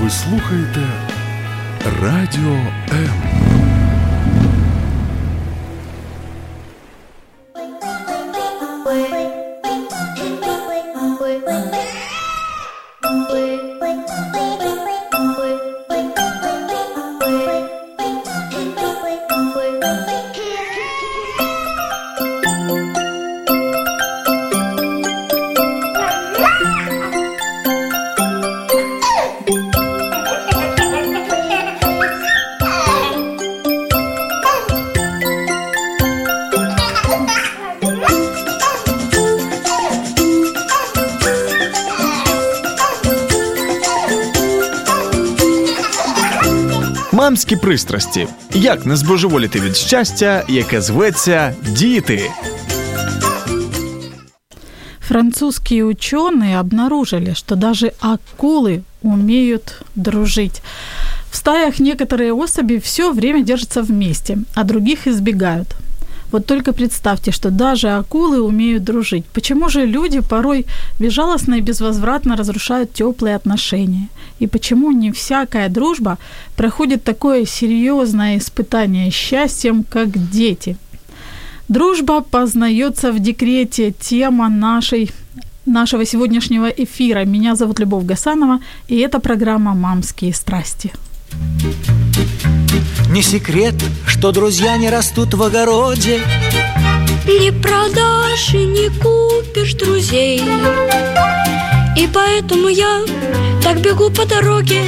Ви слухаєте Радіо М. пристрасті. Як не збожеволіти від щастя, яке зветься діти. Французские ученые обнаружили, что даже акулы умеют дружить. В стаях некоторые особи все время держатся вместе, а других избегают. Вот только представьте, что даже акулы умеют дружить. Почему же люди порой безжалостно и безвозвратно разрушают теплые отношения? И почему не всякая дружба проходит такое серьезное испытание счастьем, как дети? Дружба познается в декрете. Тема нашей нашего сегодняшнего эфира. Меня зовут Любовь Гасанова, и это программа «Мамские страсти». Не секрет, что друзья не растут в огороде Не продашь и не купишь друзей И поэтому я так бегу по дороге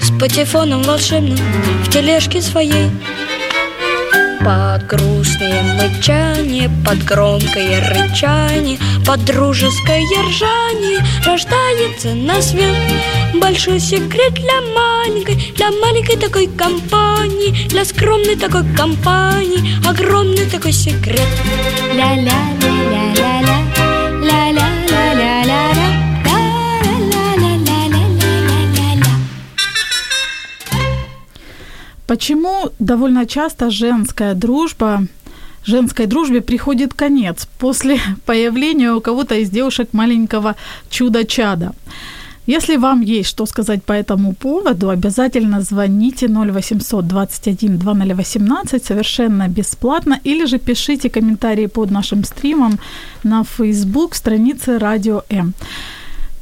С патефоном волшебным в тележке своей под грустные мычание, под громкое рычание, под дружеское ржание Рождается на свет большой секрет для маленькой, для маленькой такой компании, для скромной такой компании, огромный такой секрет. Ля-ля-ля-ля-ля-ля. Почему довольно часто женская дружба женской дружбе приходит конец после появления у кого-то из девушек маленького чуда-чада. Если вам есть что сказать по этому поводу, обязательно звоните 0800 21 2018 совершенно бесплатно или же пишите комментарии под нашим стримом на Facebook странице Радио М.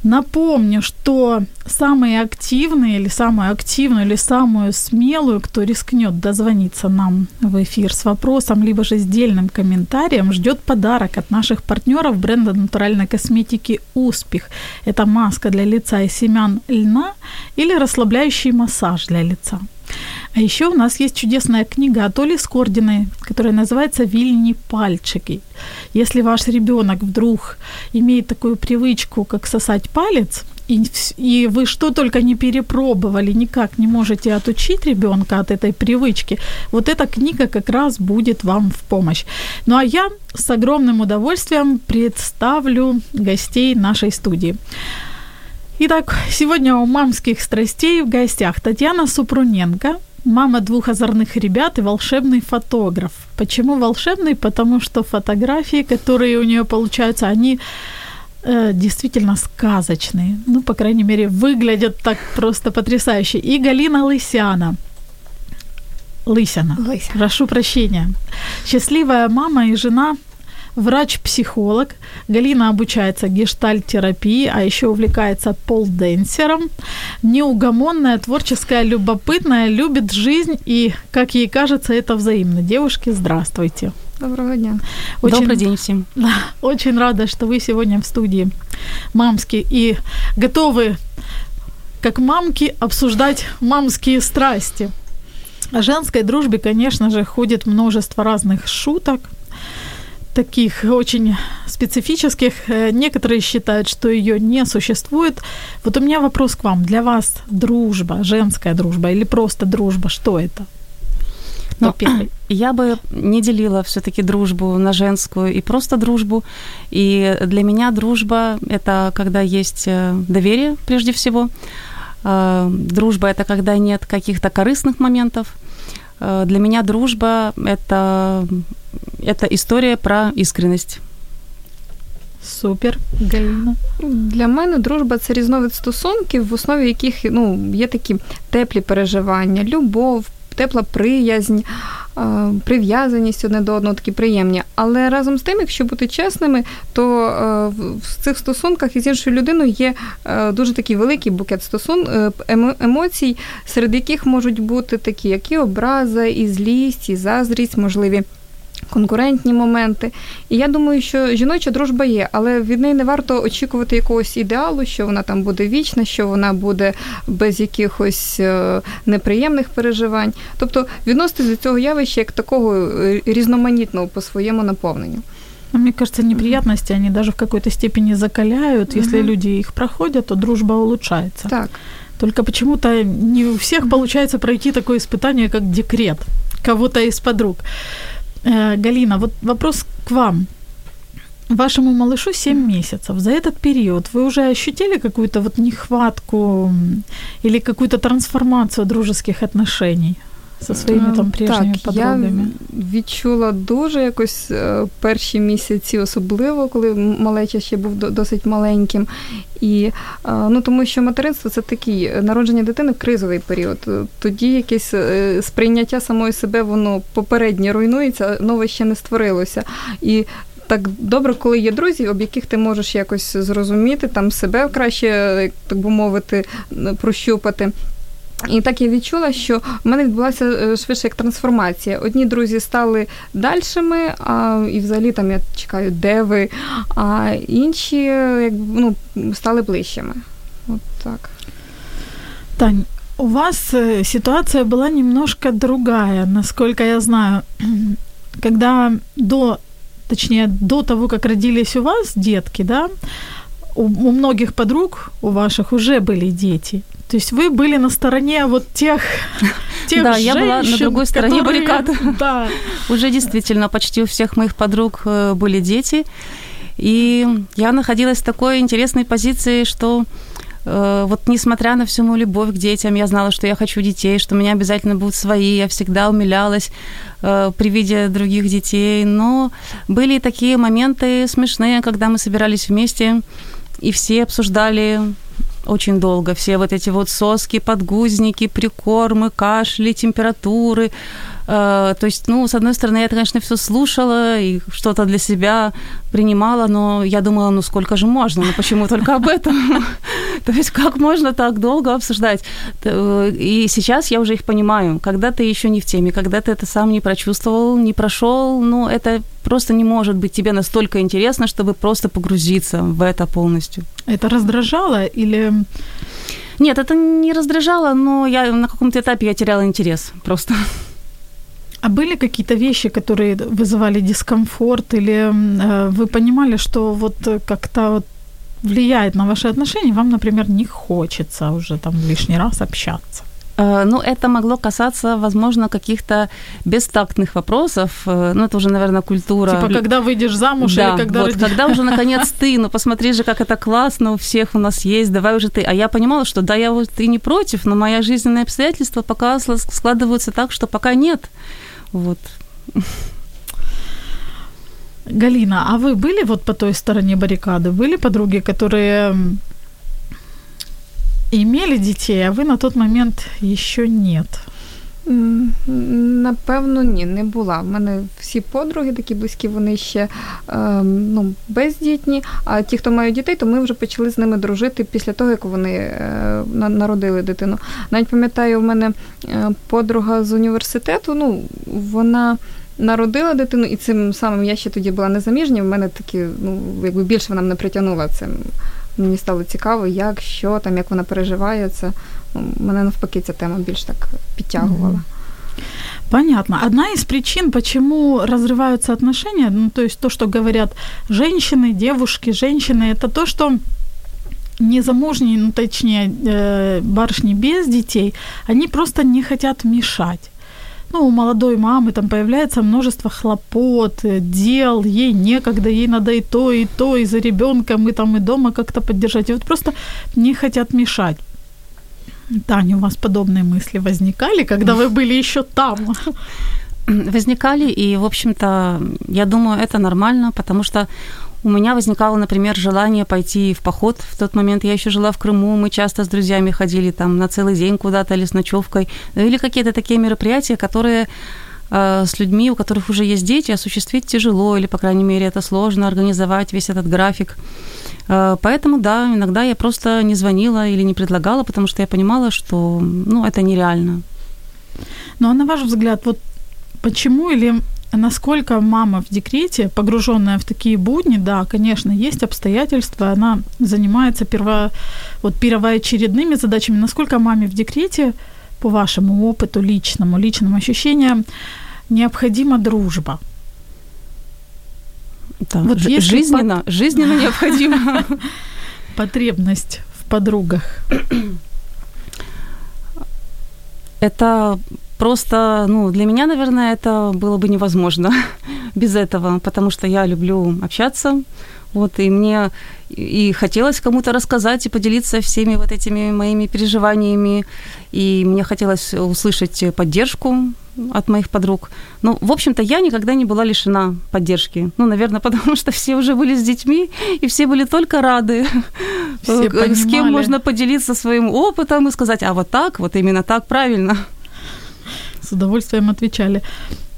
Напомню, что самые активные или самую активную или самую смелую, кто рискнет дозвониться нам в эфир с вопросом, либо же сдельным комментарием, ждет подарок от наших партнеров бренда натуральной косметики «Успех». Это маска для лица из семян льна или расслабляющий массаж для лица. А еще у нас есть чудесная книга от Оли Скординой, которая называется «Вильни пальчики». Если ваш ребенок вдруг имеет такую привычку, как сосать палец, и вы что только не перепробовали, никак не можете отучить ребенка от этой привычки, вот эта книга как раз будет вам в помощь. Ну а я с огромным удовольствием представлю гостей нашей студии. Итак, сегодня у мамских страстей в гостях Татьяна Супруненко, мама двух озорных ребят и волшебный фотограф. Почему волшебный? Потому что фотографии, которые у нее получаются, они э, действительно сказочные. Ну, по крайней мере, выглядят так просто потрясающе. И Галина Лысяна. Лысяна. Лысяна. Прошу прощения. Счастливая мама и жена врач-психолог. Галина обучается гештальт-терапии, а еще увлекается полденсером. Неугомонная, творческая, любопытная, любит жизнь и, как ей кажется, это взаимно. Девушки, здравствуйте. Доброго дня. Очень, Добрый день всем. Очень рада, что вы сегодня в студии мамски и готовы, как мамки, обсуждать мамские страсти. О женской дружбе, конечно же, ходит множество разных шуток, таких очень специфических. Э, Некоторые считают, что ее не существует. Вот у меня вопрос к вам. Для вас дружба, женская дружба или просто дружба, что это? Ну? Я бы не делила все-таки дружбу на женскую и просто дружбу. И для меня дружба – это когда есть э, доверие прежде всего. Э, Дружба – это когда нет каких-то корыстных моментов. Э, Для меня дружба – это, это история про искренность. Супер, Галина. Для мене дружба це різновид стосунків, в основі яких ну, є такі теплі переживання, любов, тепла приязнь, прив'язаність одне до одного, такі приємні. Але разом з тим, якщо бути чесними, то е, в- цих стосунках із іншою людиною є е, дуже такий великий букет стосун е, емоцій, серед яких можуть бути такі, як і образа, і злість, і заздрість, можливі. Конкурентні моменти. І я думаю, що жіноча дружба є, але від неї не варто очікувати якогось ідеалу, що вона там буде вічна, що вона буде без якихось е, неприємних переживань. Тобто відноситись до цього явища як такого е, різноманітного по своєму наповненню. А Мне кажется, неприятности, они даже в какой-то степени закаляют. Если Мгм. люди их проходят, то дружба улучшается. Так. Только почему-то не у всех получается пройти такое испытание, как декрет кого-то из подруг. Э, Галина, вот вопрос к вам. Вашему малышу 7 месяцев. За этот период вы уже ощутили какую-то вот нехватку или какую-то трансформацию дружеских отношений со своими там прежними так, подругами? Я відчула дуже якось е, перші місяці, особливо, коли малеча ще був досить маленьким. І е, ну тому що материнство це такий е, народження дитини в кризовий період. Тоді якесь сприйняття самої себе, воно попереднє руйнується, нове ще не створилося. І так добре, коли є друзі, об яких ти можеш якось зрозуміти, там себе краще, так би мовити, прощупати. І так я відчула, що в мене відбулася е, швидше як трансформація. Одні друзі стали дальшими, а і взагалі там я чекаю, де ви, а інші е, як, ну, стали ближчими. От так. Тань, у вас э, ситуация была немножко другая, насколько я знаю. Когда до, точнее, до того, как родились у вас детки, да, у, у многих подруг, у ваших уже были дети. То есть вы были на стороне вот тех, тех Да, я была на женщин, другой стороне которые- баррикады. Да. Уже действительно почти у всех моих подруг э, были дети. И я находилась в такой интересной позиции, что э, вот несмотря на всю мою любовь к детям, я знала, что я хочу детей, что у меня обязательно будут свои, я всегда умилялась э, при виде других детей. Но были такие моменты смешные, когда мы собирались вместе, и все обсуждали очень долго. Все вот эти вот соски, подгузники, прикормы, кашли, температуры. Э, То есть, ну, с одной стороны, я, конечно, все слушала и что-то для себя принимала, но я думала, ну, сколько же можно, ну, почему только об этом? То есть, как можно так долго обсуждать? Э, И сейчас я уже их понимаю. Когда ты еще не в теме, когда ты это сам не прочувствовал, не прошел, ну, это просто не может быть тебе настолько интересно, чтобы просто погрузиться в это полностью. Это раздражало или Нет, это не раздражало, но я на каком-то этапе я теряла интерес просто. А были какие-то вещи, которые вызывали дискомфорт, или э, вы понимали, что вот э, как-то вот влияет на ваши отношения, вам, например, не хочется уже там лишний раз общаться? Э, Ну, это могло касаться, возможно, каких-то бестактных вопросов. Э, Ну, это уже, наверное, культура. Типа, когда выйдешь замуж да, или когда вот, роди- когда уже наконец ты, ну посмотри же, как это классно, у всех у нас есть, давай уже ты. А я понимала, что да, я вот и не против, но мои жизненные обстоятельства пока складываются так, что пока нет. Вот. Галина, а вы были вот по той стороне баррикады? Были подруги, которые имели детей, а вы на тот момент еще нет? Напевно, ні, не була. У мене всі подруги такі близькі, вони ще ем, ну, бездітні. А ті, хто мають дітей, то ми вже почали з ними дружити після того, як вони е, народили дитину. Навіть пам'ятаю, у мене е, подруга з університету, ну, вона. Народила дитину, і цим самим я ще тоді була незаміжня. В мене такі, ну, якби більше вона мене притягнула цим. Мені стало цікаво, як, що там, як вона переживає це. Мене навпаки ця тема більш так підтягувала. Понятно. Одна из причин, почему разрываются отношения, ну, то есть то, что говорят женщины, девушки, женщины, это то, что незамужние, ну, точнее, э, барышни без детей, они просто не хотят мешать. Ну, у молодой мамы там появляется множество хлопот, э, дел, ей некогда, ей надо и то, и то, и за ребенком, и там, и дома как-то поддержать. И вот просто не хотят мешать. Таня, у вас подобные мысли возникали, когда вы были еще там? возникали, и, в общем-то, я думаю, это нормально, потому что у меня возникало, например, желание пойти в поход. В тот момент я еще жила в Крыму, мы часто с друзьями ходили там на целый день куда-то или с ночевкой. Или какие-то такие мероприятия, которые э, с людьми, у которых уже есть дети, осуществить тяжело, или, по крайней мере, это сложно организовать весь этот график. Э, поэтому, да, иногда я просто не звонила или не предлагала, потому что я понимала, что ну, это нереально. Ну а на ваш взгляд, вот почему или насколько мама в декрете, погруженная в такие будни, да, конечно, есть обстоятельства, она занимается перво, вот первоочередными задачами, насколько маме в декрете, по вашему опыту личному, личным ощущениям, необходима дружба? Да, вот ж- жизненно, под... жизненно необходима потребность в подругах. Это просто, ну, для меня, наверное, это было бы невозможно без этого, потому что я люблю общаться, вот, и мне и хотелось кому-то рассказать и поделиться всеми вот этими моими переживаниями, и мне хотелось услышать поддержку от моих подруг. Ну, в общем-то, я никогда не была лишена поддержки. Ну, наверное, потому что все уже были с детьми, и все были только рады, все с кем можно поделиться своим опытом и сказать, а вот так, вот именно так правильно с удовольствием отвечали.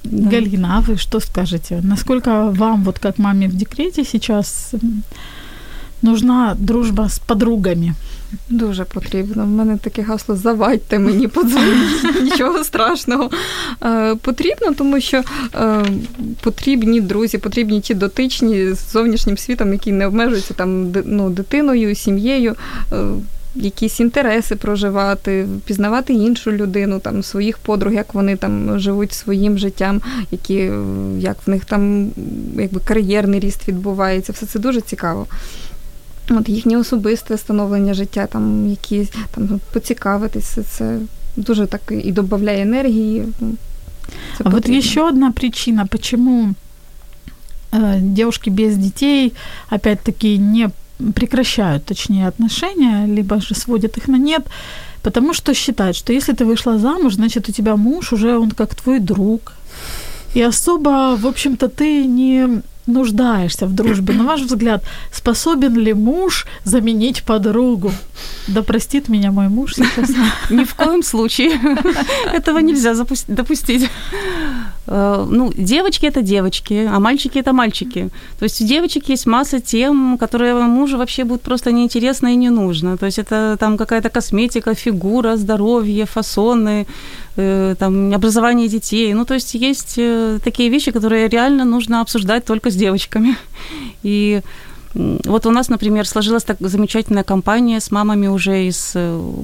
Да. Галина, а вы что скажете? Насколько вам, вот как маме в декрете сейчас, нужна дружба з подругами? Дуже потрібно. У мене таке гасло завадьте мені, подзвоніть, нічого страшного. Е, Потрібно, тому що е, потрібні друзі, потрібні ті дотичні з зовнішнім світом, які не обмежуються там ну, дитиною, сім'єю. Е, якісь інтереси проживати, пізнавати іншу людину, там своїх подруг, як вони там живуть своїм життям, які як в них там якби кар'єрний ріст відбувається. Все це дуже цікаво. От їхнє особисте становлення життя, там якісь там поцікавитися, це дуже так і додає енергії. Це а вот еще одна причина, почему э, девушки без детей, опять-таки, не прекращают, точнее, отношения, либо же сводят их на нет, потому что считают, что если ты вышла замуж, значит, у тебя муж уже он как твой друг. и особо, в общем-то, ты не нуждаешься в дружбе. На ваш взгляд, способен ли муж заменить подругу? Да простит меня мой муж сейчас. Ни в коем случае. Этого нельзя допустить. Э, ну, девочки это девочки, а мальчики это мальчики. То есть у девочек есть масса тем, которые мужу вообще будут просто неинтересно и не нужно. То есть это там какая-то косметика, фигура, здоровье, фасоны, э, там, образование детей. Ну, то есть есть э, такие вещи, которые реально нужно обсуждать только с девочками. И вот у нас, например, сложилась так замечательная компания с мамами уже из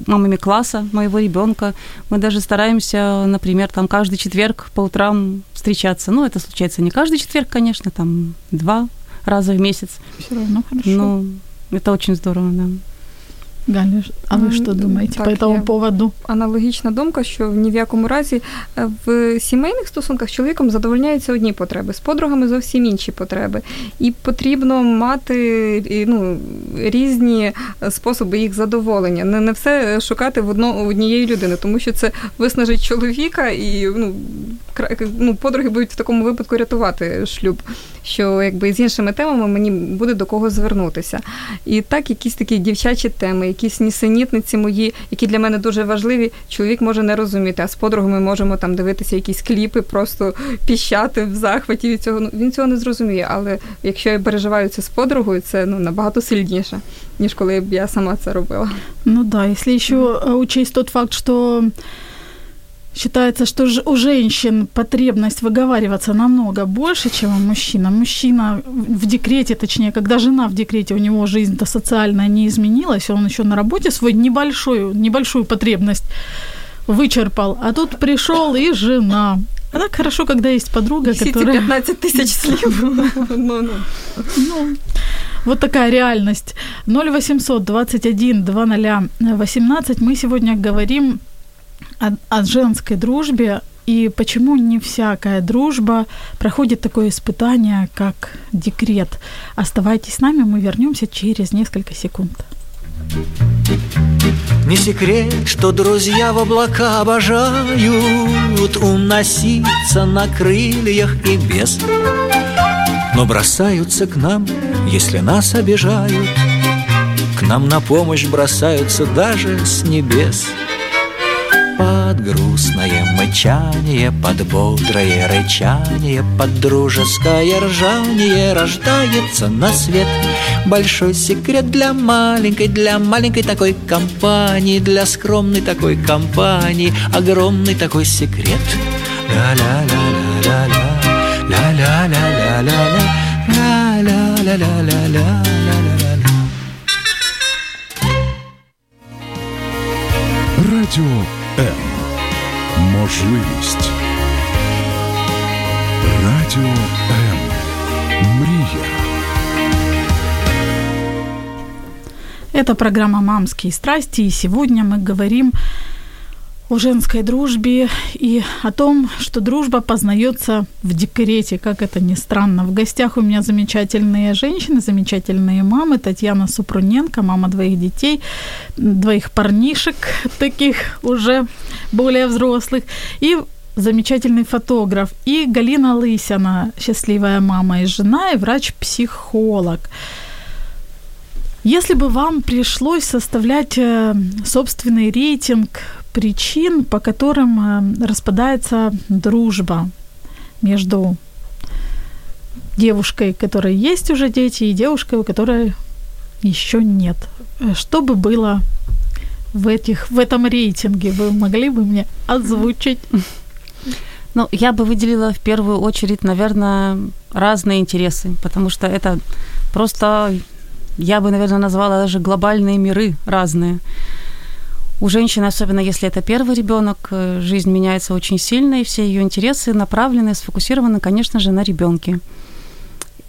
мамами класса моего ребенка. Мы даже стараемся, например, там каждый четверг по утрам встречаться. Ну, это случается не каждый четверг, конечно, там два раза в месяц. Все равно хорошо. Но это очень здорово, да. Галя, а ви що думаєте так, по этому поводу? Аналогічна думка, що ні в якому разі е, в сімейних стосунках з чоловіком задовольняються одні потреби, з подругами зовсім інші потреби. І потрібно мати ну, різні способи їх задоволення. Не не все шукати в одно, однієї людини, тому що це виснажить чоловіка і ну, ну, подруги будуть в такому випадку рятувати шлюб. Що якби з іншими темами мені буде до кого звернутися. І так, якісь такі дівчачі теми, якісь нісенітниці мої, які для мене дуже важливі, чоловік може не розуміти. А з подругами можемо там дивитися якісь кліпи, просто піщати в захваті від цього. Ну, він цього не зрозуміє. Але якщо я переживаю це з подругою, це ну набагато сильніше, ніж коли б я сама це робила. Ну да, якщо ще учесть тот факт, що Считается, что у женщин потребность выговариваться намного больше, чем у мужчин. А мужчина в декрете, точнее, когда жена в декрете, у него жизнь-то социальная не изменилась, он еще на работе свою небольшую, небольшую потребность вычерпал. А тут пришел и жена. А так хорошо, когда есть подруга, Все которая... 15 тысяч слив. Ну, ну. ну, вот такая реальность. 0800 21 2018. Мы сегодня говорим о, о женской дружбе и почему не всякая дружба проходит такое испытание, как декрет. Оставайтесь с нами, мы вернемся через несколько секунд. Не секрет, что друзья в облака обожают Уноситься на крыльях и без Но бросаются к нам если нас обижают, К нам на помощь бросаются даже с небес. Под грустное мычание, под бодрое рычание, под дружеское ржание рождается на свет большой секрет для маленькой, для маленькой такой компании, для скромной такой компании, огромный такой секрет. Ля-ля-ля-ля-ля-ля, ля-ля-ля-ля-ля-ля, ля-ля-ля-ля-ля-ля-ля. Радіо М Можливість. Радіо М. Мрія. Это программа «Мамские страсти», и сегодня мы говорим о женской дружбе и о том, что дружба познается в декрете, как это ни странно. В гостях у меня замечательные женщины, замечательные мамы. Татьяна Супруненко, мама двоих детей, двоих парнишек, таких уже более взрослых, и замечательный фотограф, и Галина Лысяна, счастливая мама и жена, и врач-психолог. Если бы вам пришлось составлять э, собственный рейтинг причин, по которым э, распадается дружба между девушкой, у которой есть уже дети, и девушкой, у которой еще нет. Э, Что бы было в, этих, в этом рейтинге? Вы могли бы мне озвучить? Ну, я бы выделила в первую очередь, наверное, разные интересы, потому что это просто, я бы, наверное, назвала даже глобальные миры разные. У женщины, особенно если это первый ребенок, э, жизнь меняется очень сильно, и все ее интересы направлены, сфокусированы, конечно же, на ребенке.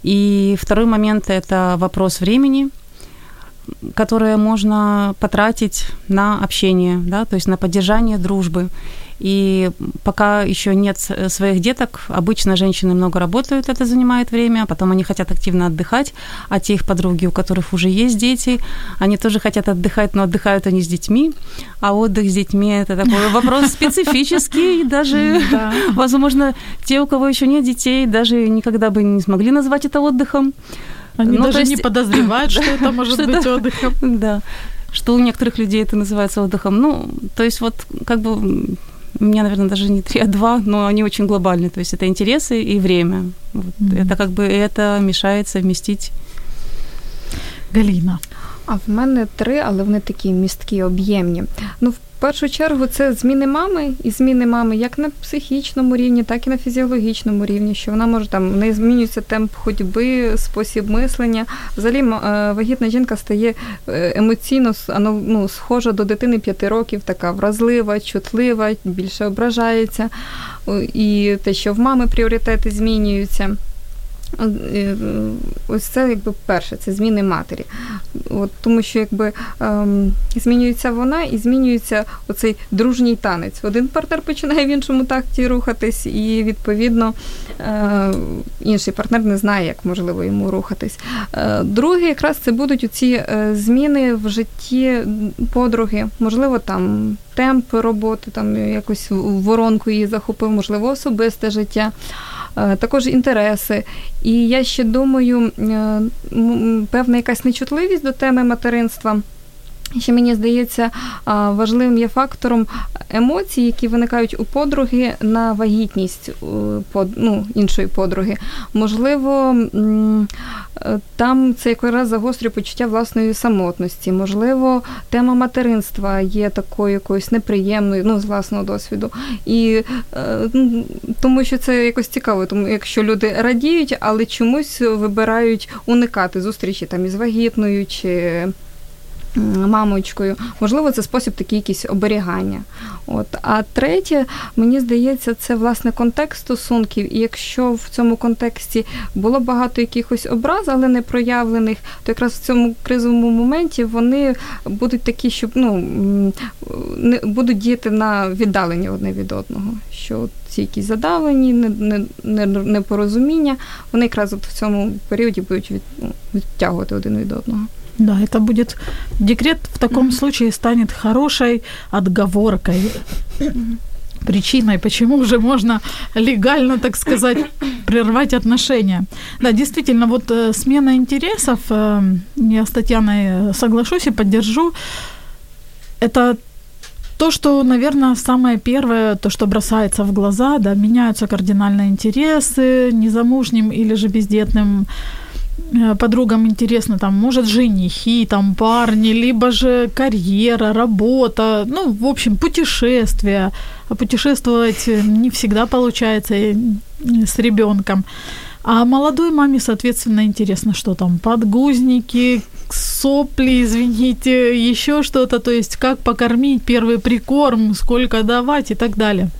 И второй момент – это вопрос времени, которое можно потратить на общение, да, то есть на поддержание дружбы. И пока еще нет с- своих деток, обычно женщины много работают, это занимает время, а потом они хотят активно отдыхать, а те их подруги, у которых уже есть дети, они тоже хотят отдыхать, но отдыхают они с детьми, а отдых с детьми – это такой вопрос специфический, и даже, Да. возможно, те, у кого еще нет детей, даже никогда бы не смогли назвать это отдыхом. Они Ну, даже не есть- подозревают, что это может Что быть это- отдыхом. Да. Что у некоторых людей это называется отдыхом. Ну, то есть вот как бы у меня, наверное, даже не три, а два, но они очень глобальные. То есть это интересы и время. Вот. Мгм. Это как бы это мешает совместить. Галина. А в мене три, але вони такі місткі, об'ємні. Ну, в першу чергу, це зміни мами і зміни мами як на психічному рівні, так і на фізіологічному рівні, що вона може там в неї змінюється темп ходьби, спосіб мислення. Взагалі, е, вагітна жінка стає е, емоційно ано- ну, схожа до дитини п'яти років, така вразлива, чутлива, більше ображається. І те, що в мами пріоритети змінюються. Е, Ось це якби перше, це зміни матері. От, тому що якби ем, змінюється вона і змінюється оцей дружній танець. Один партнер починає в іншому такті рухатись, і відповідно е, інший партнер не знає, як можливо йому рухатись. Е, друге, якраз це будуть оці е, зміни в житті подруги, можливо, там темп роботи, там якось воронку її захопив, можливо, особисте життя. Е, Також інтереси. І я ще думаю, е, м- м, певна якась нечутливість до теми материнства. Ще мені здається, важливим є фактором емоцій, які виникають у подруги на вагітність ну, іншої подруги. Можливо, е, там це якраз загострює почуття власної самотності. Можливо, тема материнства є такою якоюсь неприємною, ну, з власного досвіду. І е, ну, тому що це якось цікаво, тому якщо люди радіють, але чомусь вибирають уникати зустрічі там із вагітною чи мамочкою. Можливо, це спосіб такий якийсь оберігання. От. А третє, мені здається, це власне контекст стосунків. І якщо в цьому контексті було багато якихось образ, але не проявлених, то якраз в цьому кризовому моменті вони будуть такі, щоб ну, не будуть діяти на віддалення одне від одного. Що ці якісь задавлені, не- не- не- непорозуміння, вони якраз от в цьому періоді будуть від, ну, відтягувати один від одного. Да, это будет... Декрет в таком случае станет хорошей отговоркой. причиной, почему уже можно легально, так сказать, прервать отношения. Да, действительно, вот э, смена интересов, э, я с Татьяной соглашусь и поддержу, это то, что, наверное, самое первое, то, что бросается в глаза, да, меняются кардинально интересы незамужним или же бездетным подругам интересно, там, может, женихи, там, парни, либо же карьера, работа, ну, в общем, путешествия. А путешествовать не всегда получается с ребенком. А молодой маме, соответственно, интересно, что там, подгузники, сопли, извините, еще что-то, то есть как покормить, первый прикорм, сколько давать и так далее.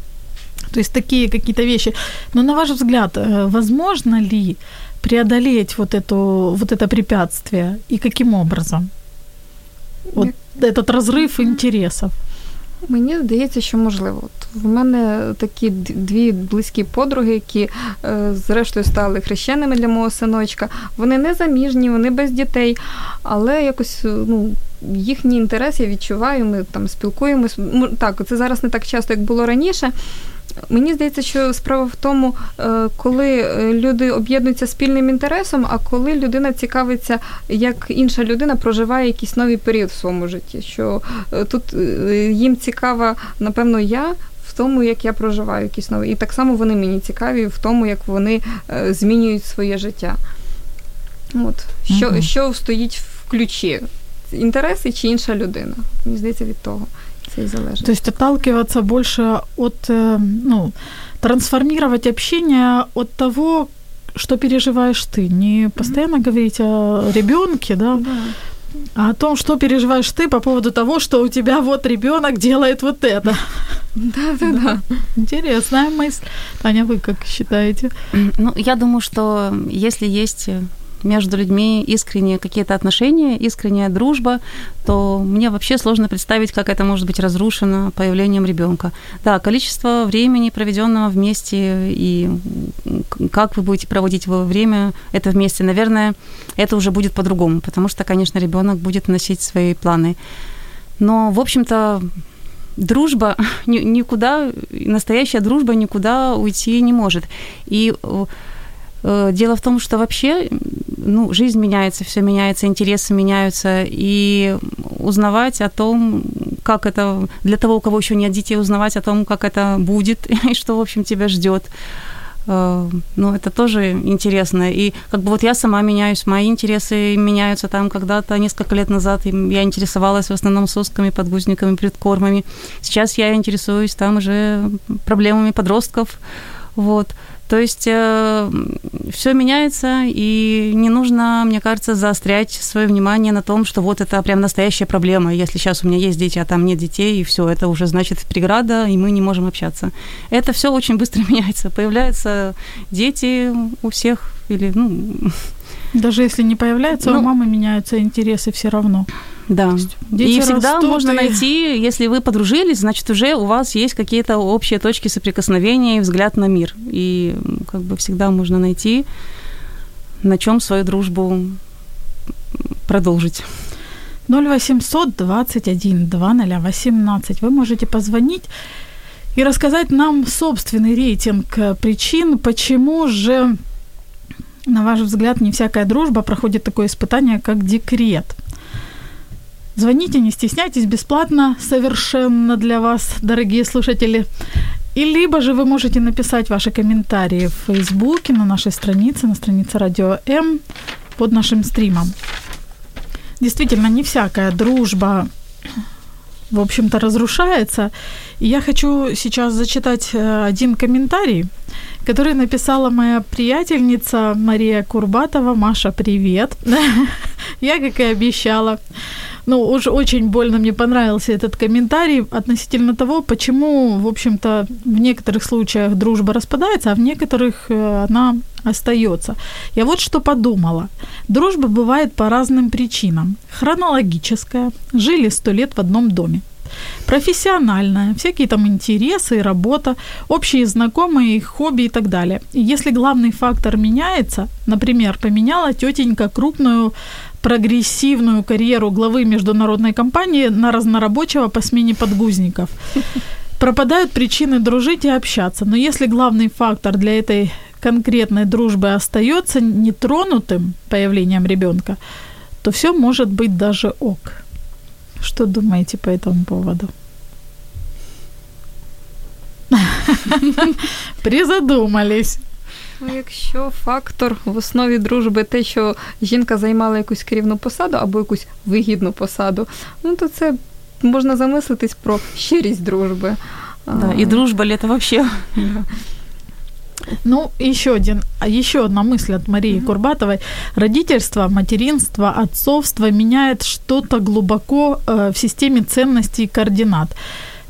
То есть такие какие-то вещи. Но на ваш взгляд, э, возможно ли преодолеть вот, эту, вот это препятствие и каким образом? Вот этот разрыв интересов. Мені здається, що можливо. От В мене такі дві близькі подруги, які е, зрештою стали хрещеними для мого синочка. Вони не заміжні, вони без дітей, але якось ну, їхній інтерес я відчуваю, ми там спілкуємось. Так, це зараз не так часто, як було раніше. Мені здається, що справа в тому, е, коли е, люди об'єднуються спільним інтересом, а коли людина цікавиться, як інша людина проживає якийсь новий період в своєму житті. Що е, тут їм цікава, напевно, я. В тому, як я проживаю якісь нові. І так само вони мені цікаві в тому, як вони змінюють своє життя. От. Що mm що стоїть в ключі? Інтереси чи інша людина? Мені здається, від того и залежить. То есть отталкиваться больше от, э, ну, трансформировать общение от того, что переживаешь ты. Не постоянно mm-hmm. говорить о ребенке, да, да, а о том, что переживаешь ты по поводу того, что у тебя вот ребенок делает вот это. Да, да, да. Интересная мысль. Таня, вы как считаете? Ну, я думаю, что если есть между людьми искренние какие-то отношения, искренняя дружба, то мне вообще сложно представить, как это может быть разрушено появлением ребенка. Да, количество времени, проведенного вместе, и как вы будете проводить время это вместе, наверное, это уже будет по-другому, потому что, конечно, ребенок будет носить свои планы. Но, в общем-то, дружба никуда, настоящая дружба никуда уйти не может. И Э, дело в том, что вообще ну, жизнь меняется, все меняется, интересы меняются, и узнавать о том, как это, для того, у кого еще нет детей, узнавать о том, как это будет, и что, в общем, тебя ждет, э, ну, это тоже интересно. И как бы вот я сама меняюсь, мои интересы меняются там когда-то несколько лет назад, я интересовалась в основном сосками, подгузниками, предкормами. Сейчас я интересуюсь там уже проблемами подростков, вот. То есть э, все меняется, и не нужно, мне кажется, заострять свое внимание на том, что вот это прям настоящая проблема. Если сейчас у меня есть дети, а там нет детей, и все, это уже значит преграда, и мы не можем общаться. Это все очень быстро меняется. Появляются дети у всех, или, ну... Даже если не появляются, ну, у мамы меняются интересы все равно. Да. Дети и всегда растут, можно и... найти, если вы подружились, значит, уже у вас есть какие-то общие точки соприкосновения и взгляд на мир. И как бы всегда можно найти, на чем свою дружбу продолжить. 0800 21 2018. Вы можете позвонить и рассказать нам собственный рейтинг причин, почему же, на ваш взгляд, не всякая дружба проходит такое испытание, как декрет – Звоните, не стесняйтесь, бесплатно совершенно для вас, дорогие слушатели. И либо же вы можете написать ваши комментарии в Фейсбуке, на нашей странице, на странице Радио М под нашим стримом. Действительно, не всякая дружба, в общем-то, разрушается. И я хочу сейчас зачитать э, один комментарий, который написала моя приятельница Мария Курбатова. Маша, привет. Я, как и обещала, ну, уж очень больно мне понравился этот комментарий относительно того, почему, в общем-то, в некоторых случаях дружба распадается, а в некоторых э, она остается. Я вот что подумала. Дружба бывает по разным причинам. Хронологическая. Жили сто лет в одном доме. Профессиональная, всякие там интересы, работа, общие знакомые, хобби и так далее. Если главный фактор меняется, например, поменяла тетенька крупную прогрессивную карьеру главы международной компании на разнорабочего по смене подгузников, пропадают причины дружить и общаться. Но если главный фактор для этой конкретной дружбы остается нетронутым появлением ребенка, то все может быть даже ок. Что думаете по этому поводу? Призадумались. Ну, якщо фактор в основі дружби те, що жінка займала якусь керівну посаду або якусь вигідну посаду, ну то це можна замислитись про щирість дружби. Да, и дружба ли это вообще? Ну, еще один, еще одна мысль от Марии mm-hmm. Курбатовой. Родительство, материнство, отцовство меняет что-то глубоко э, в системе ценностей и координат.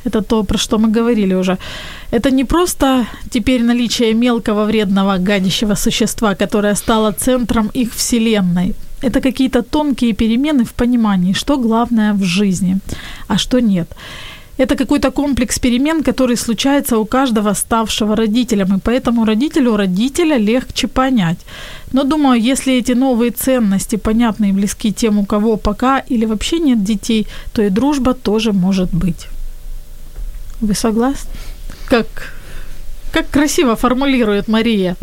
Это то, про что мы говорили уже. Это не просто теперь наличие мелкого вредного гадящего существа, которое стало центром их вселенной. Это какие-то тонкие перемены в понимании, что главное в жизни, а что нет. Это какой-то комплекс перемен, который случается у каждого ставшего родителем, и поэтому родителю родителя легче понять. Но думаю, если эти новые ценности понятны и близки тем, у кого пока или вообще нет детей, то и дружба тоже может быть. Вы согласны? Как, как красиво формулирует Мария.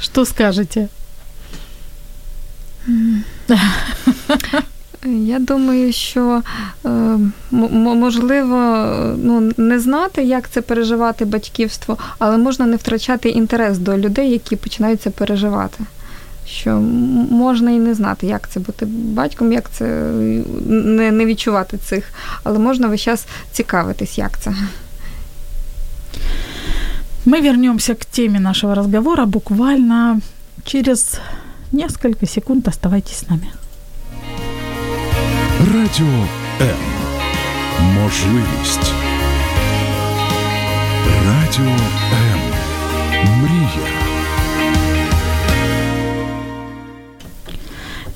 Что скажете? Я думаю, що е, можливо ну, не знати, як це переживати батьківство, але можна не втрачати інтерес до людей, які починають це переживати. Що можна і не знати, як це бути батьком, як це не не відчувати цих, але можна весь час цікавитись, як це. Мы вернемся к теме нашего разговора буквально через несколько секунд. Оставайтесь с нами. Радіо М. Можливість. Радіо М. Мрія.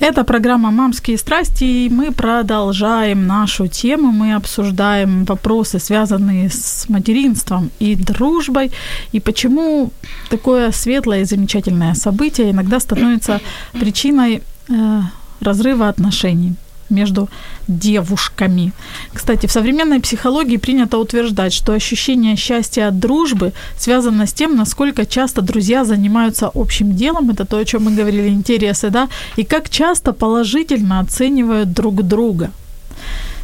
Это программа «Мамские страсти», и мы продолжаем нашу тему. Мы обсуждаем вопросы, связанные с материнством и дружбой, и почему такое светлое и замечательное событие иногда становится причиной э, разрыва отношений между девушками. Кстати, в современной психологии принято утверждать, что ощущение счастья от дружбы связано с тем, насколько часто друзья занимаются общим делом, это то, о чем мы говорили, интересы, да, и как часто положительно оценивают друг друга.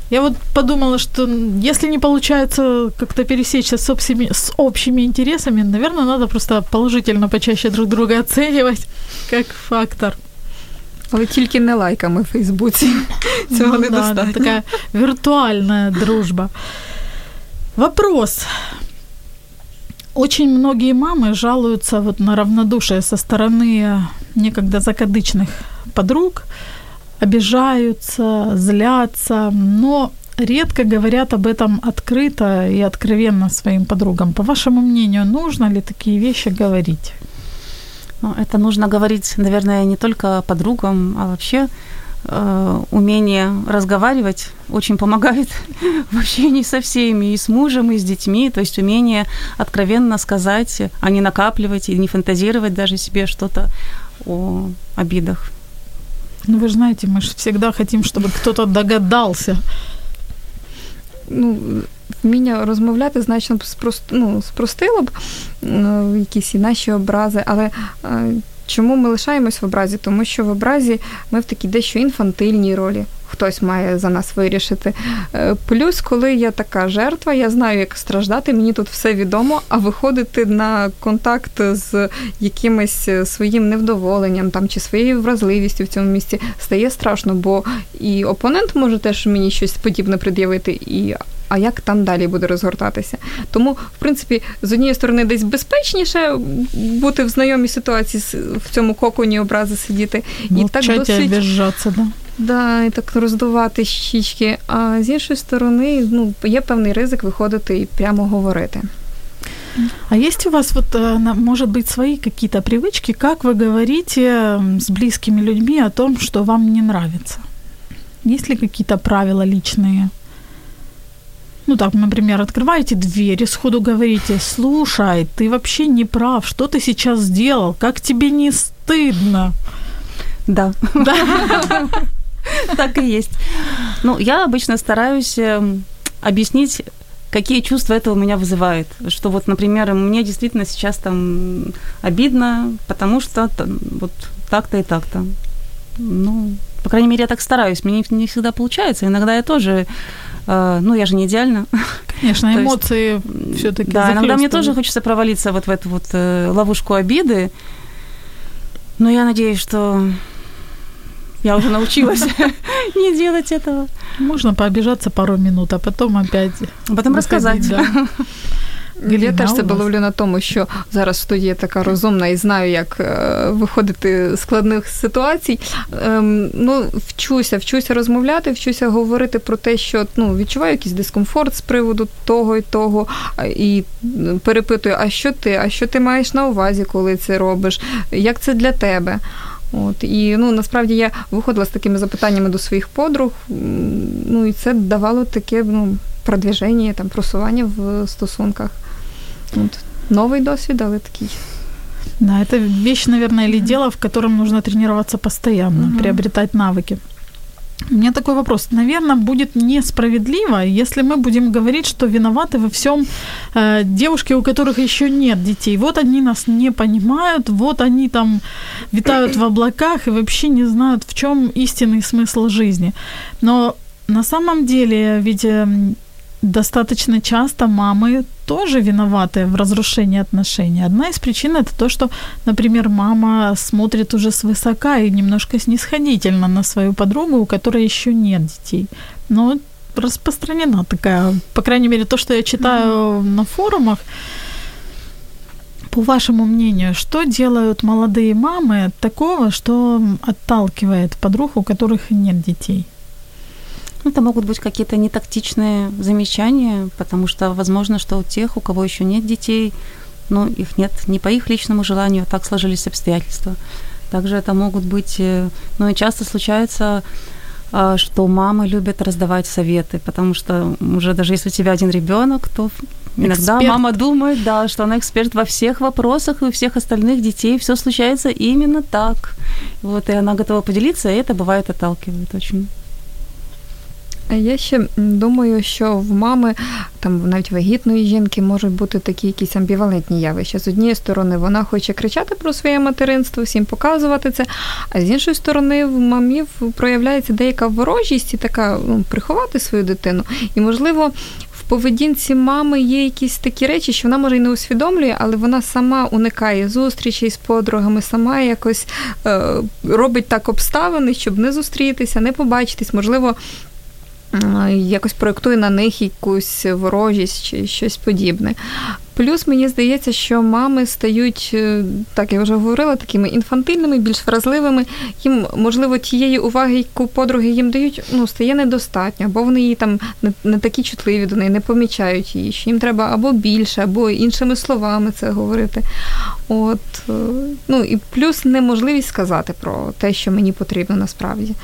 Я вот подумала, что если не получается как-то пересечься с общими, с общими интересами, наверное, надо просто положительно почаще друг друга оценивать как фактор – Але тільки не лайками в Фейсбуці. Цього ну, недостатньо. Да, така виртуальная дружба. Вопрос. Очень многие мамы жалуются вот на равнодушие со стороны некогда закадычных подруг, обижаются, злятся, но редко говорят об этом открыто и откровенно своим подругам. По вашему мнению, нужно ли такие вещи говорить? Ну, это нужно говорить, наверное, не только подругам, а вообще э, умение разговаривать очень помогает в общении со всеми, и с мужем, и с детьми, то есть умение откровенно сказать, а не накапливать и не фантазировать даже себе что-то о обидах. Ну, вы же знаете, мы же всегда хотим, чтобы кто-то догадался. Ну, вміння розмовляти значно спрост, ну, спростило б якісь і наші образи, але е, чому ми лишаємось в образі? Тому що в образі ми в такій дещо інфантильній ролі. Хтось має за нас вирішити. Е, плюс, коли я така жертва, я знаю, як страждати, мені тут все відомо, а виходити на контакт з якимось своїм невдоволенням там чи своєю вразливістю в цьому місці стає страшно, бо і опонент може теж мені щось подібне пред'явити, і а як там далі буде розгортатися. Тому, в принципі, з однієї сторони, десь безпечніше бути в знайомій ситуації в цьому коконі образи сидіти і так досить... обіжатися, да? Да, і так роздувати щічки. А з іншої сторони, ну, є певний ризик виходити і прямо говорити. А есть у вас вот, э, может быть, свои какие-то привычки, как вы говорите с близкими людьми о том, что вам не нравится? Есть ли какие-то правила личные? Ну так, например, открываете дверь и сходу говорите, слушай, ты вообще не прав, что ты сейчас сделал, как тебе не стыдно? Да. Да. Так и есть. Ну, я обычно стараюсь эм, объяснить какие чувства это у меня вызывает. Что вот, например, мне действительно сейчас там обидно, потому что там, вот так-то и так-то. Ну, по крайней мере, я так стараюсь. Мне не всегда получается. Иногда я тоже ну, я же не идеальна. Конечно, эмоции все-таки. Да, иногда мне тоже хочется провалиться вот в эту вот э, ловушку обиды. Но я надеюсь, что я уже научилась не делать этого. Можно пообижаться пару минут, а потом опять. Потом розказати. Да. Я теж себе ловлю на тому, що зараз в студії така розумна і знаю, як е, виходити з складних ситуацій. Ем, ну, вчуся, вчуся розмовляти, вчуся говорити про те, що ну, відчуваю якийсь дискомфорт з приводу того і того, і перепитую, а що ти? А що ти маєш на увазі, коли це робиш? Як це для тебе? От і ну насправді я виходила з такими запитаннями до своїх подруг. Ну і це давало таке ну, продвіження, там просування в стосунках. Вот. Новый досвид, але такий. Да, это вещь, наверное, или дело, в котором нужно тренироваться постоянно, угу. приобретать навыки. У меня такой вопрос. Наверное, будет несправедливо, если мы будем говорить, что виноваты во всем э, девушки, у которых еще нет детей. Вот они нас не понимают, вот они там витают в облаках и вообще не знают, в чем истинный смысл жизни. Но на самом деле, ведь эм, достаточно часто мамы тоже виноваты в разрушении отношений. Одна из причин это то, что, например, мама смотрит уже свысока и немножко снисходительно на свою подругу, у которой еще нет детей. Но распространена такая, по крайней мере, то, что я читаю mm-hmm. на форумах. По вашему мнению, что делают молодые мамы такого, что отталкивает подруг, у которых нет детей? Это могут быть какие-то нетактичные замечания, потому что возможно, что у тех, у кого еще нет детей, ну, их нет не по их личному желанию, а так сложились обстоятельства. Также это могут быть, э, ну и часто случается, а, что мамы любят раздавать советы, потому что уже даже если у тебя один ребенок, то иногда эксперт. мама думает, да, что она эксперт во всех вопросах и у всех остальных детей все случается именно так. Вот, и она готова поделиться, и это бывает отталкивает очень. Я ще думаю, що в мами, там навіть вагітної жінки, можуть бути такі якісь амбівалентні явища. З однієї сторони, вона хоче кричати про своє материнство, всім показувати це, а з іншої сторони, в мамів проявляється деяка ворожість і така ну, приховати свою дитину. І, можливо, в поведінці мами є якісь такі речі, що вона може й не усвідомлює, але вона сама уникає зустрічей з подругами, сама якось е, робить так обставини, щоб не зустрітися, не побачитись. Можливо, якось проєктує на них якусь ворожість чи щось подібне. Плюс мені здається, що мами стають, е, так я вже говорила, такими інфантильними, більш вразливими. Їм, можливо, тієї уваги, яку подруги їм дають, ну, стає недостатньо, або вони її там не, не такі чутливі до неї, не помічають її, що їм треба або більше, або іншими словами це говорити. От, е, ну і плюс неможливість сказати про те, що мені потрібно насправді.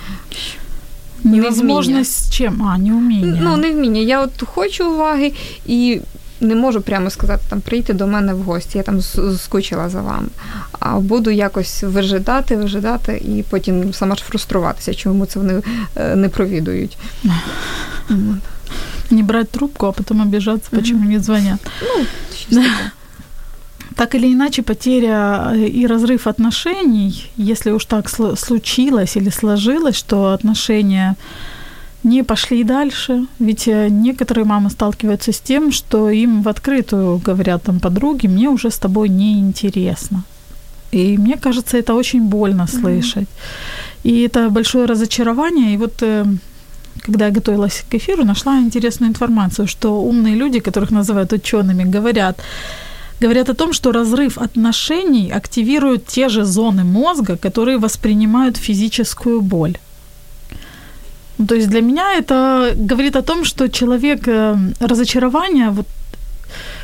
Невозможность чим? А, не вміння. Ну, не вміння. Я от хочу уваги і не можу прямо сказати, там прийти до мене в гості, я там скучила за вами. А буду якось вижидати, вижидати і потім сама ж фруструватися, чому це вони е, не провідують. Не брати трубку, а потім обіжатися, почему не дзвонять. Ну, щось таке. Так или иначе, потеря э, и разрыв отношений, если уж так случилось или сложилось, что отношения не пошли дальше. Ведь э, некоторые мамы сталкиваются с тем, что им в открытую говорят там подруги, мне уже с тобой не интересно. И мне кажется, это очень больно слышать. Mm-hmm. И это большое разочарование. И вот э, когда я готовилась к эфиру, нашла интересную информацию, что умные люди, которых называют учеными, говорят, говорят о том, что разрыв отношений активирует те же зоны мозга, которые воспринимают физическую боль. Ну, то есть для меня это говорит о том, что человек э, разочарование, вот,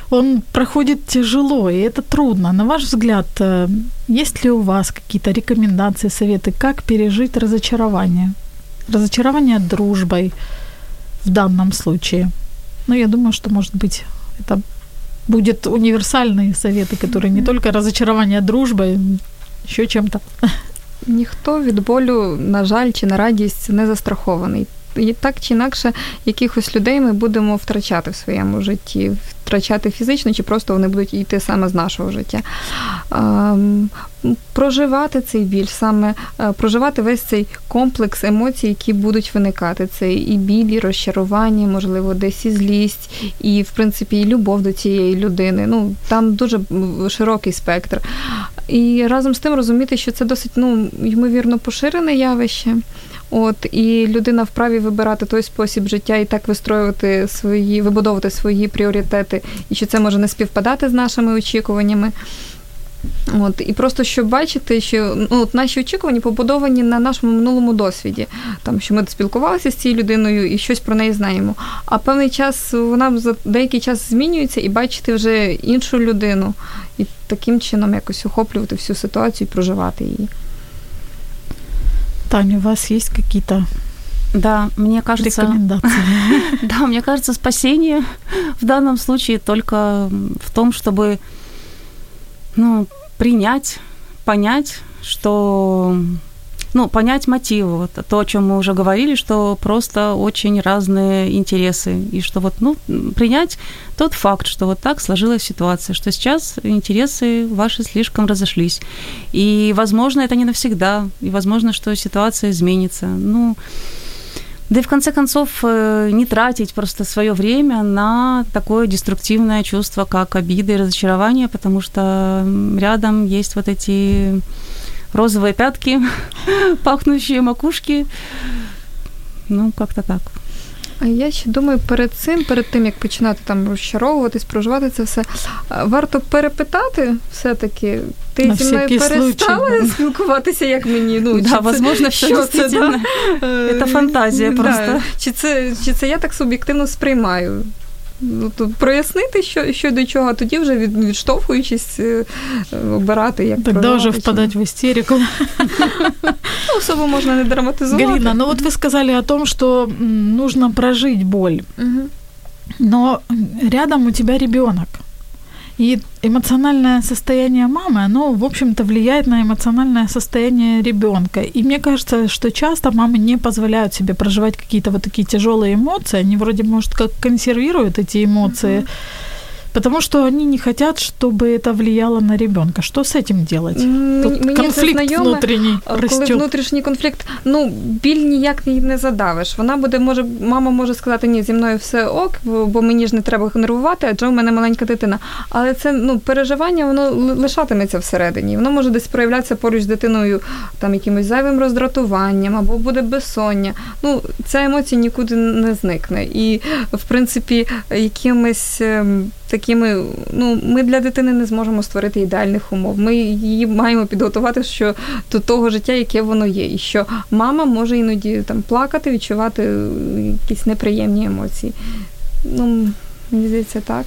он проходит тяжело, и это трудно. На ваш взгляд, э, есть ли у вас какие-то рекомендации, советы, как пережить разочарование? Разочарование дружбой в данном случае. Ну, я думаю, что, может быть, это будет универсальные советы, которые не только разочарование а дружбой, еще чем-то. Ніхто від болю, на жаль, чи на радість не застрахований. Так чи інакше якихось людей ми будемо втрачати в своєму житті, втрачати фізично, чи просто вони будуть йти саме з нашого життя. Ем, проживати цей біль, саме е, проживати весь цей комплекс емоцій, які будуть виникати. Це і біль, і розчарування, можливо, десь і злість, і в принципі і любов до цієї людини. Ну там дуже широкий спектр. І разом з тим розуміти, що це досить ну ймовірно поширене явище. От і людина вправі вибирати той спосіб життя і так вистроювати свої, вибудовувати свої пріоритети, і що це може не співпадати з нашими очікуваннями. От, І просто щоб бачити, що ну, от наші очікування побудовані на нашому минулому досвіді, там що ми спілкувалися з цією людиною і щось про неї знаємо. А певний час вона за деякий час змінюється і бачити вже іншу людину, і таким чином якось охоплювати всю ситуацію і проживати її. Таня, у вас есть какие-то да, мне кажется, рекомендации? Да, мне кажется, спасение в данном случае только в том, чтобы ну, принять, понять, что ну, понять мотивы, вот то, о чем мы уже говорили, что просто очень разные интересы, и что вот, ну, принять тот факт, что вот так сложилась ситуация, что сейчас интересы ваши слишком разошлись, и, возможно, это не навсегда, и, возможно, что ситуация изменится, ну, да и в конце концов э, не тратить просто свое время на такое деструктивное чувство, как обиды и разочарование, потому что рядом есть вот эти розовые пятки, пахнущие макушки. Ну, как-то так. А я ще думаю, перед цим, перед тим як починати там розчаровуватись, проживати це все, варто перепитати все-таки. Ти На зі мною перестала случай. спілкуватися, як мені? Ну, да, возможно, це, що це, да? Е, Це фантазія да. просто. Чи це, чи це я так суб'єктивно сприймаю? Ну, то прояснити, що, що до чого, а тоді вже від, відштовхуючись, е, обирати, як Тогда проживати, уже чи- впадать в истерику. Ну, особо можна не драматизувати. Галина, ну вот вы сказали о том, что м, нужно прожить боль, Мгм. но рядом у тебя ребенок. И эмоциональное состояние мамы, оно, в общем-то, влияет на эмоциональное состояние ребенка. И мне кажется, что часто мамы не позволяют себе проживать какие-то вот такие тяжелые эмоции. Они вроде, может, как консервируют эти эмоции, потому что они не хотят, чтобы это влияло на ребенка. Что с этим делать? М, Тут мені це конфликт знайоме. внутренний А Коли растет. внутрішній конфлікт, ну біль ніяк її не задавиш. Вона буде, може, мама може сказати, ні, зі мною все ок, бо бо мені ж не треба нервувати, адже в мене маленька дитина. Але це ну переживання, воно ли- лишатиметься всередині. Воно може десь проявлятися поруч з дитиною там якимось зайвим роздратуванням або буде безсоння. Ну, ця емоція нікуди не зникне. І в принципі, якимись. Такими, ну, ми для дитини не зможемо створити ідеальних умов. Ми її маємо підготувати що до того життя, яке воно є. І що мама може іноді там плакати, відчувати якісь неприємні емоції. Ну, мені здається, так.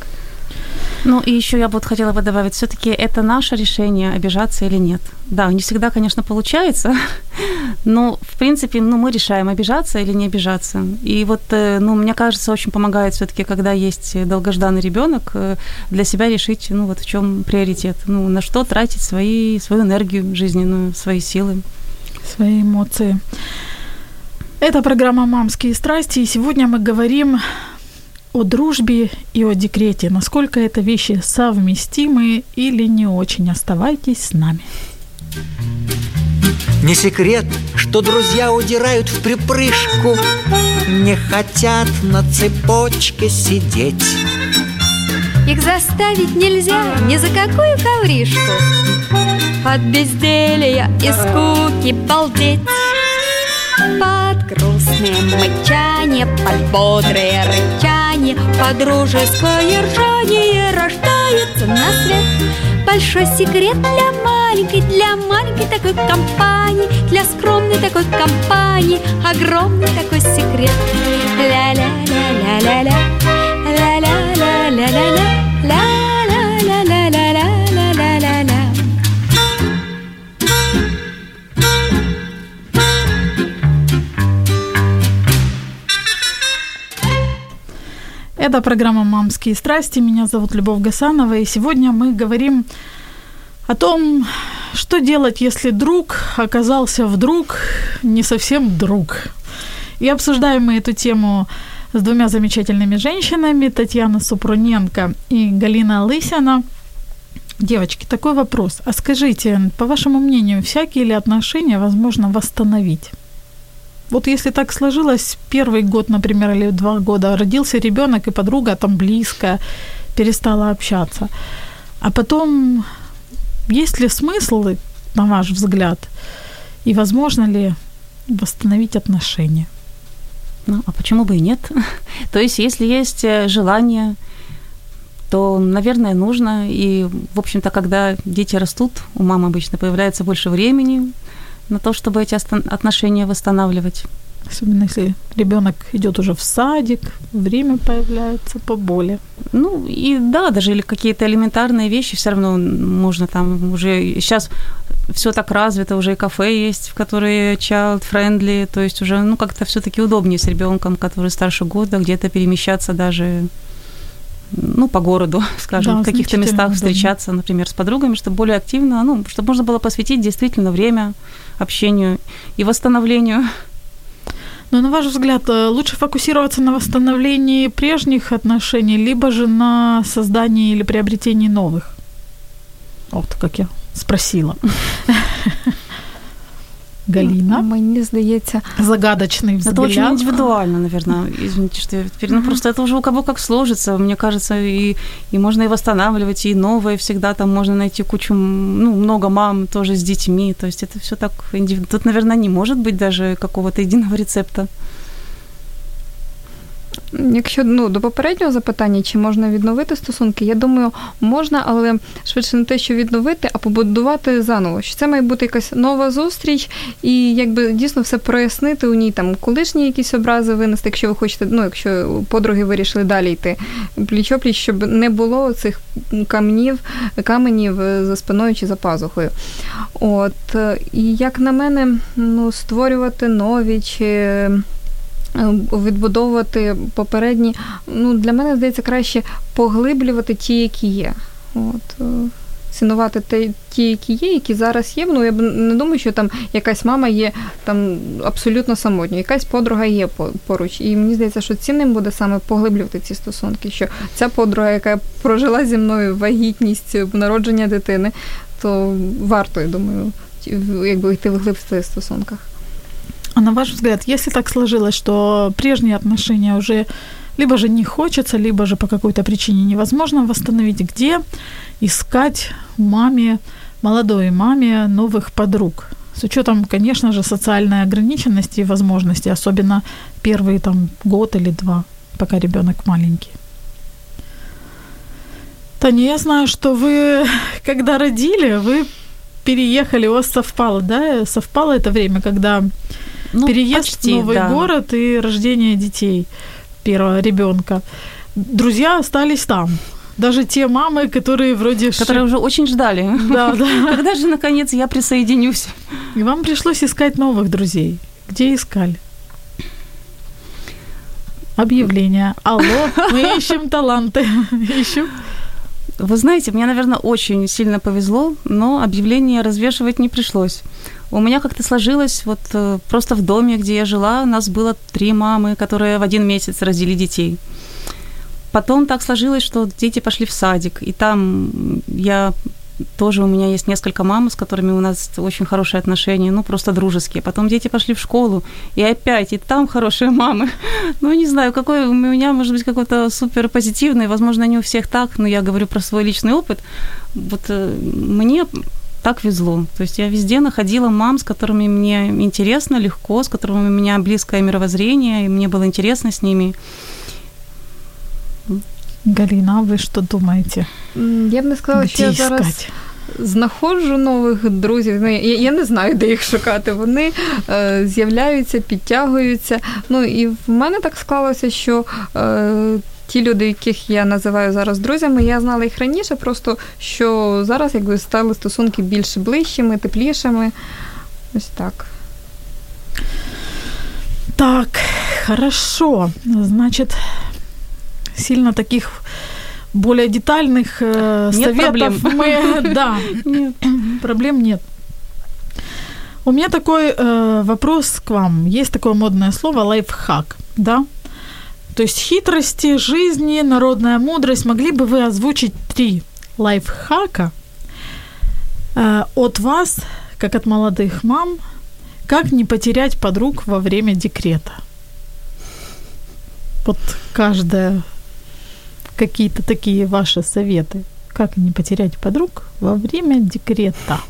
Ну и еще я бы вот хотела бы добавить, все-таки это наше решение, обижаться или нет. Да, не всегда, конечно, получается, но в принципе, ну мы решаем, обижаться или не обижаться. И вот, э, ну мне кажется, очень помогает все-таки, когда есть долгожданный ребенок, э, для себя решить, ну вот в чем приоритет, ну на что тратить свои свою энергию жизненную, свои силы. свои эмоции. Это программа «Мамские страсти», и сегодня мы говорим о дружбе и о декрете. Насколько это вещи совместимы или не очень. Оставайтесь с нами. Не секрет, что друзья удирают в припрыжку Не хотят на цепочке сидеть Их заставить нельзя ни за какую ковришку От безделия и скуки балдеть Под грустное мычание, под бодрое рычание Под дружеское ржание рождается на свет. Большой секрет для маленькой, для маленькой такой компании Для скромной такой компании Огромный такой секрет. Ля-ля-ля-ля-ля-ля. Ля-ля-ля-ля-ля-ля Это программа «Мамские страсти». Меня зовут Любовь Гасанова. И сегодня мы говорим о том, что делать, если друг оказался вдруг не совсем друг. И обсуждаем мы эту тему с двумя замечательными женщинами, Татьяна Супруненко и Галина Лысина. Девочки, такой вопрос. А скажите, по вашему мнению, всякие ли отношения возможно восстановить? Вот если так сложилось, первый год, например, или два года, родился ребенок, и подруга там близко перестала общаться. А потом, есть ли смысл, на ваш взгляд, и возможно ли восстановить отношения? Ну, а почему бы и нет? То есть, если есть э, желание, то, наверное, нужно. И, в общем-то, когда дети растут, у мамы обычно появляется больше времени на то, чтобы эти отношения восстанавливать. Особенно если ребенок идет уже в садик, время появляется поболее. Ну и да, даже или какие-то элементарные вещи все равно можно там уже сейчас все так развито, уже и кафе есть, в которые child-friendly, то есть уже ну как-то все-таки удобнее с ребенком, который старше года, где-то перемещаться даже ну, по городу, скажем, да, в каких-то местах встречаться, например, с подругами, чтобы более активно, ну, чтобы можно было посвятить действительно время общению и восстановлению. Но на ваш взгляд, э, лучше фокусироваться на восстановлении прежних отношений, либо же на создании или приобретении новых? Вот как я спросила. Галина. Мені здається, загадочный взгляд. Это очень индивидуально, наверное. Извините, что я теперь... Ну, просто это уже у кого как сложится. Мне кажется, и, и можно и восстанавливать, и новое всегда. Там можно найти кучу, ну, много мам тоже с детьми. То есть это все так индивидуально. Тут, наверное, не может быть даже какого-то единого рецепта. Якщо ну, до попереднього запитання, чи можна відновити стосунки, я думаю, можна, але швидше не те, що відновити, а побудувати заново. Що це має бути якась нова зустріч, і якби дійсно все прояснити у ній там колишні якісь образи винести, якщо ви хочете, ну якщо подруги вирішили далі йти пліч-опліч, щоб не було цих камнів, каменів за спиною чи за пазухою. От і як на мене, ну створювати нові чи. Відбудовувати попередні. Ну, Для мене здається краще поглиблювати ті, які є. От. Цінувати те, ті, які є, які зараз є. Ну, я б не думаю, що там якась мама є там абсолютно самотньою, якась подруга є поруч. І мені здається, що цінним буде саме поглиблювати ці стосунки. Що ця подруга, яка прожила зі мною вагітність, народження дитини, то варто, я думаю, якби йти вглиб в цих стосунках. А на ваш взгляд, если так сложилось, что прежние отношения уже либо же не хочется, либо же по какой-то причине невозможно восстановить, где искать маме, молодой маме новых подруг? С учетом, конечно же, социальной ограниченности и возможностей, особенно первый там год или два, пока ребенок маленький. Таня, я знаю, что вы, когда родили, вы переехали, у вас совпало, да? Совпало это время, когда ну, переезд почти, в новый да. город и рождение детей первого ребенка. Друзья остались там. Даже те мамы, которые вроде... Которые ш... уже очень ждали. Да, да. Когда же, наконец, я присоединюсь? И вам пришлось искать новых друзей. Где искали? Объявление. Алло, мы ищем таланты. Ищем. Вы знаете, мне, наверное, очень сильно повезло, но объявление развешивать не пришлось. У меня как-то сложилось, вот э, просто в доме, где я жила, у нас было три мамы, которые в один месяц родили детей. Потом так сложилось, что дети пошли в садик, и там я тоже у меня есть несколько мам, с которыми у нас очень хорошие отношения, ну, просто дружеские. Потом дети пошли в школу, и опять, и там хорошие мамы. Ну, не знаю, какой у меня, может быть, какой-то супер позитивный, возможно, не у всех так, но я говорю про свой личный опыт. Вот э, мне так везло. То есть я везде находила мам, с которыми мне интересно, легко, с которыми у меня близкое мировоззрение, и мне было интересно с ними. Галина, ви що думаєте? Я б не сказала, що я зараз знаходжу нових друзів. Ну, я, я не знаю, де їх шукати. Вони е, з'являються, підтягуються. Ну і в мене так склалося, що. Е, Ті люди, яких я називаю зараз друзями, я знала їх раніше, просто що зараз якби стали стосунки більш ближчими, теплішими. Ось так. Так, хорошо. Значит, сильно таких более детальных э, нет советов проблем. мы... Да, нет, проблем нет. У меня такой э, вопрос к вам. Есть такое модное слово лайфхак, да? То есть хитрости жизни, народная мудрость. Могли бы вы озвучить три лайфхака э, от вас, как от молодых мам, как не потерять подруг во время декрета? Вот каждая какие-то такие ваши советы. Как не потерять подруг во время декрета?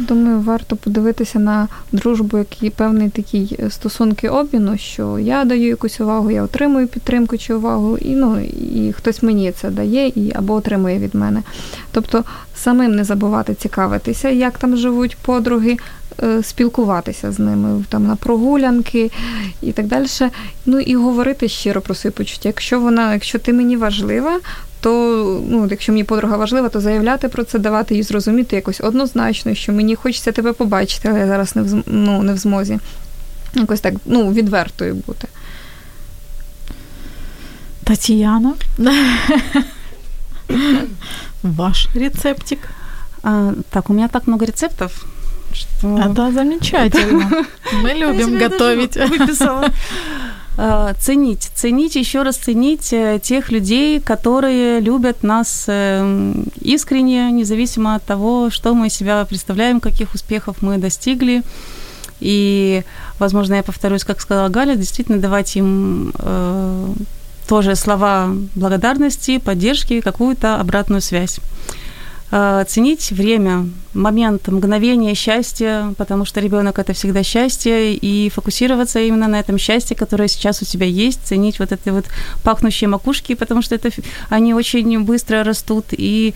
Думаю, варто подивитися на дружбу, як певний такий е, стосунки обміну, що я даю якусь увагу, я отримую підтримку чи увагу, і ну і хтось мені це дає і або отримує від мене. Тобто самим не забувати цікавитися, як там живуть подруги, спілкуватися з ними там на прогулянки і так далі. Ну і говорити щиро про свої почуття. Якщо вона, якщо ти мені важлива, то ну, якщо мені подруга важлива, то заявляти про це, давати їй зрозуміти якось однозначно, що мені хочеться тебе побачити, але я зараз не в ну, не в змозі. Якось так, ну, відвертою бути. Татьяна, ваш рецептик. А, так, у меня так много рецептов, что... Это замечательно. Мы любим готовить. выписала. А, Ценить, ценить, еще раз ценить э, тех людей, которые любят нас э, искренне, независимо от того, что мы из себя представляем, каких успехов мы достигли. И, возможно, я повторюсь, как сказала Галя, действительно давать им э, тоже слова благодарности, поддержки, какую-то обратную связь. Э, Ценить время, момент, мгновение счастья, потому что ребенок это всегда счастье, и фокусироваться именно на этом счастье, которое сейчас у тебя есть, ценить вот эти вот пахнущие макушки, потому что это они очень быстро растут, и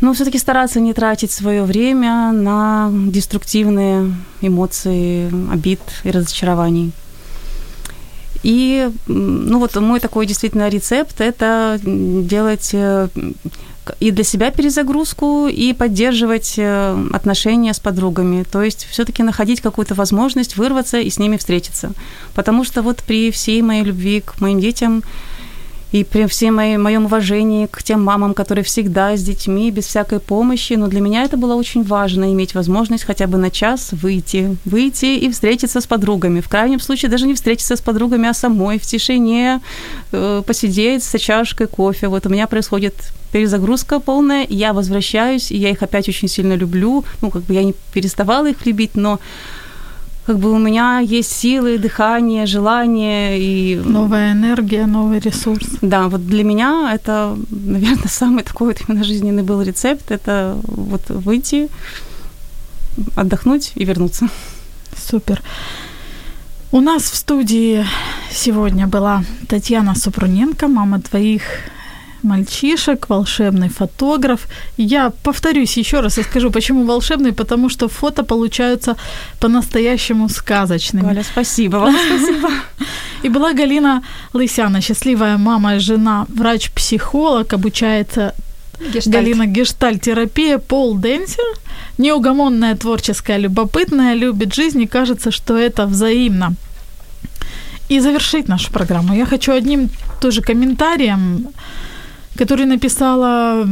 ну, все-таки стараться не тратить свое время на деструктивные эмоции, обид и разочарований. И, ну, вот мой такой действительно рецепт – это делать э, и для себя перезагрузку, и поддерживать э, отношения с подругами. То есть все-таки находить какую-то возможность вырваться и с ними встретиться. Потому что вот при всей моей любви к моим детям и при всем моей, моем уважении к тем мамам, которые всегда с детьми, без всякой помощи, но для меня это было очень важно, иметь возможность хотя бы на час выйти, выйти и встретиться с подругами. В крайнем случае даже не встретиться с подругами, а самой в тишине э, посидеть со чашкой кофе. Вот у меня происходит перезагрузка полная, я возвращаюсь, и я их опять очень сильно люблю. Ну, как бы я не переставала их любить, но как бы у меня есть силы, дыхание, желание и Новая энергия, новый ресурс. да, вот для меня это, наверное, самый такой вот именно жизненный был рецепт. Это вот выйти, отдохнуть и вернуться. Супер. У нас в студии сегодня была Татьяна Супруненко, мама двоих мальчишек, волшебный фотограф. Я повторюсь еще раз и скажу, почему волшебный, потому что фото получаются по-настоящему сказочными. Галя, спасибо вам, спасибо. И была Галина Лысяна, счастливая мама, жена, врач-психолог, обучается Гештальт. Галина гештальтерапия, пол денсер, неугомонная, творческая, любопытная, любит жизнь и кажется, что это взаимно. И завершить нашу программу я хочу одним тоже комментарием, который написала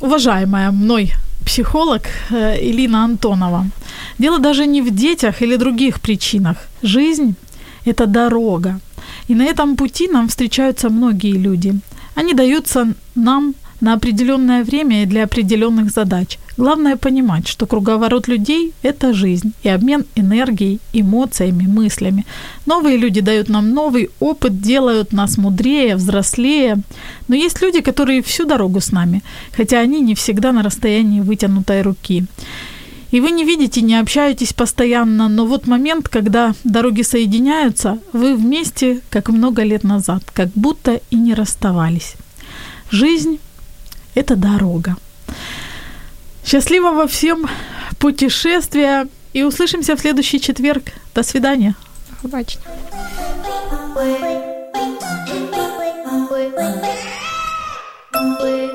уважаемая мной психолог э, Илина Антонова. Дело даже не в детях или других причинах. Жизнь – это дорога. И на этом пути нам встречаются многие люди. Они даются нам на определенное время и для определенных задач. Главное понимать, что круговорот людей – это жизнь и обмен энергией, эмоциями, мыслями. Новые люди дают нам новый опыт, делают нас мудрее, взрослее. Но есть люди, которые всю дорогу с нами, хотя они не всегда на расстоянии вытянутой руки. И вы не видите, не общаетесь постоянно, но вот момент, когда дороги соединяются, вы вместе, как много лет назад, как будто и не расставались. Жизнь – это дорога. Счастливого всем путешествия и услышимся в следующий четверг. До свидания. Удачи. Thank.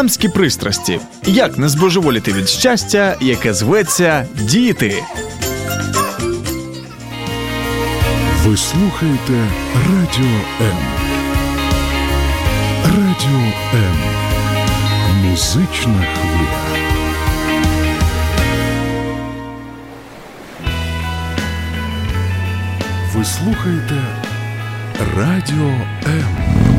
Дамські пристрасті. Як не збожеволіти від щастя, яке зветься діти. Ви слухаєте Радіо М. Радіо М. Музична хвиля. Ви слухаєте Радіо М.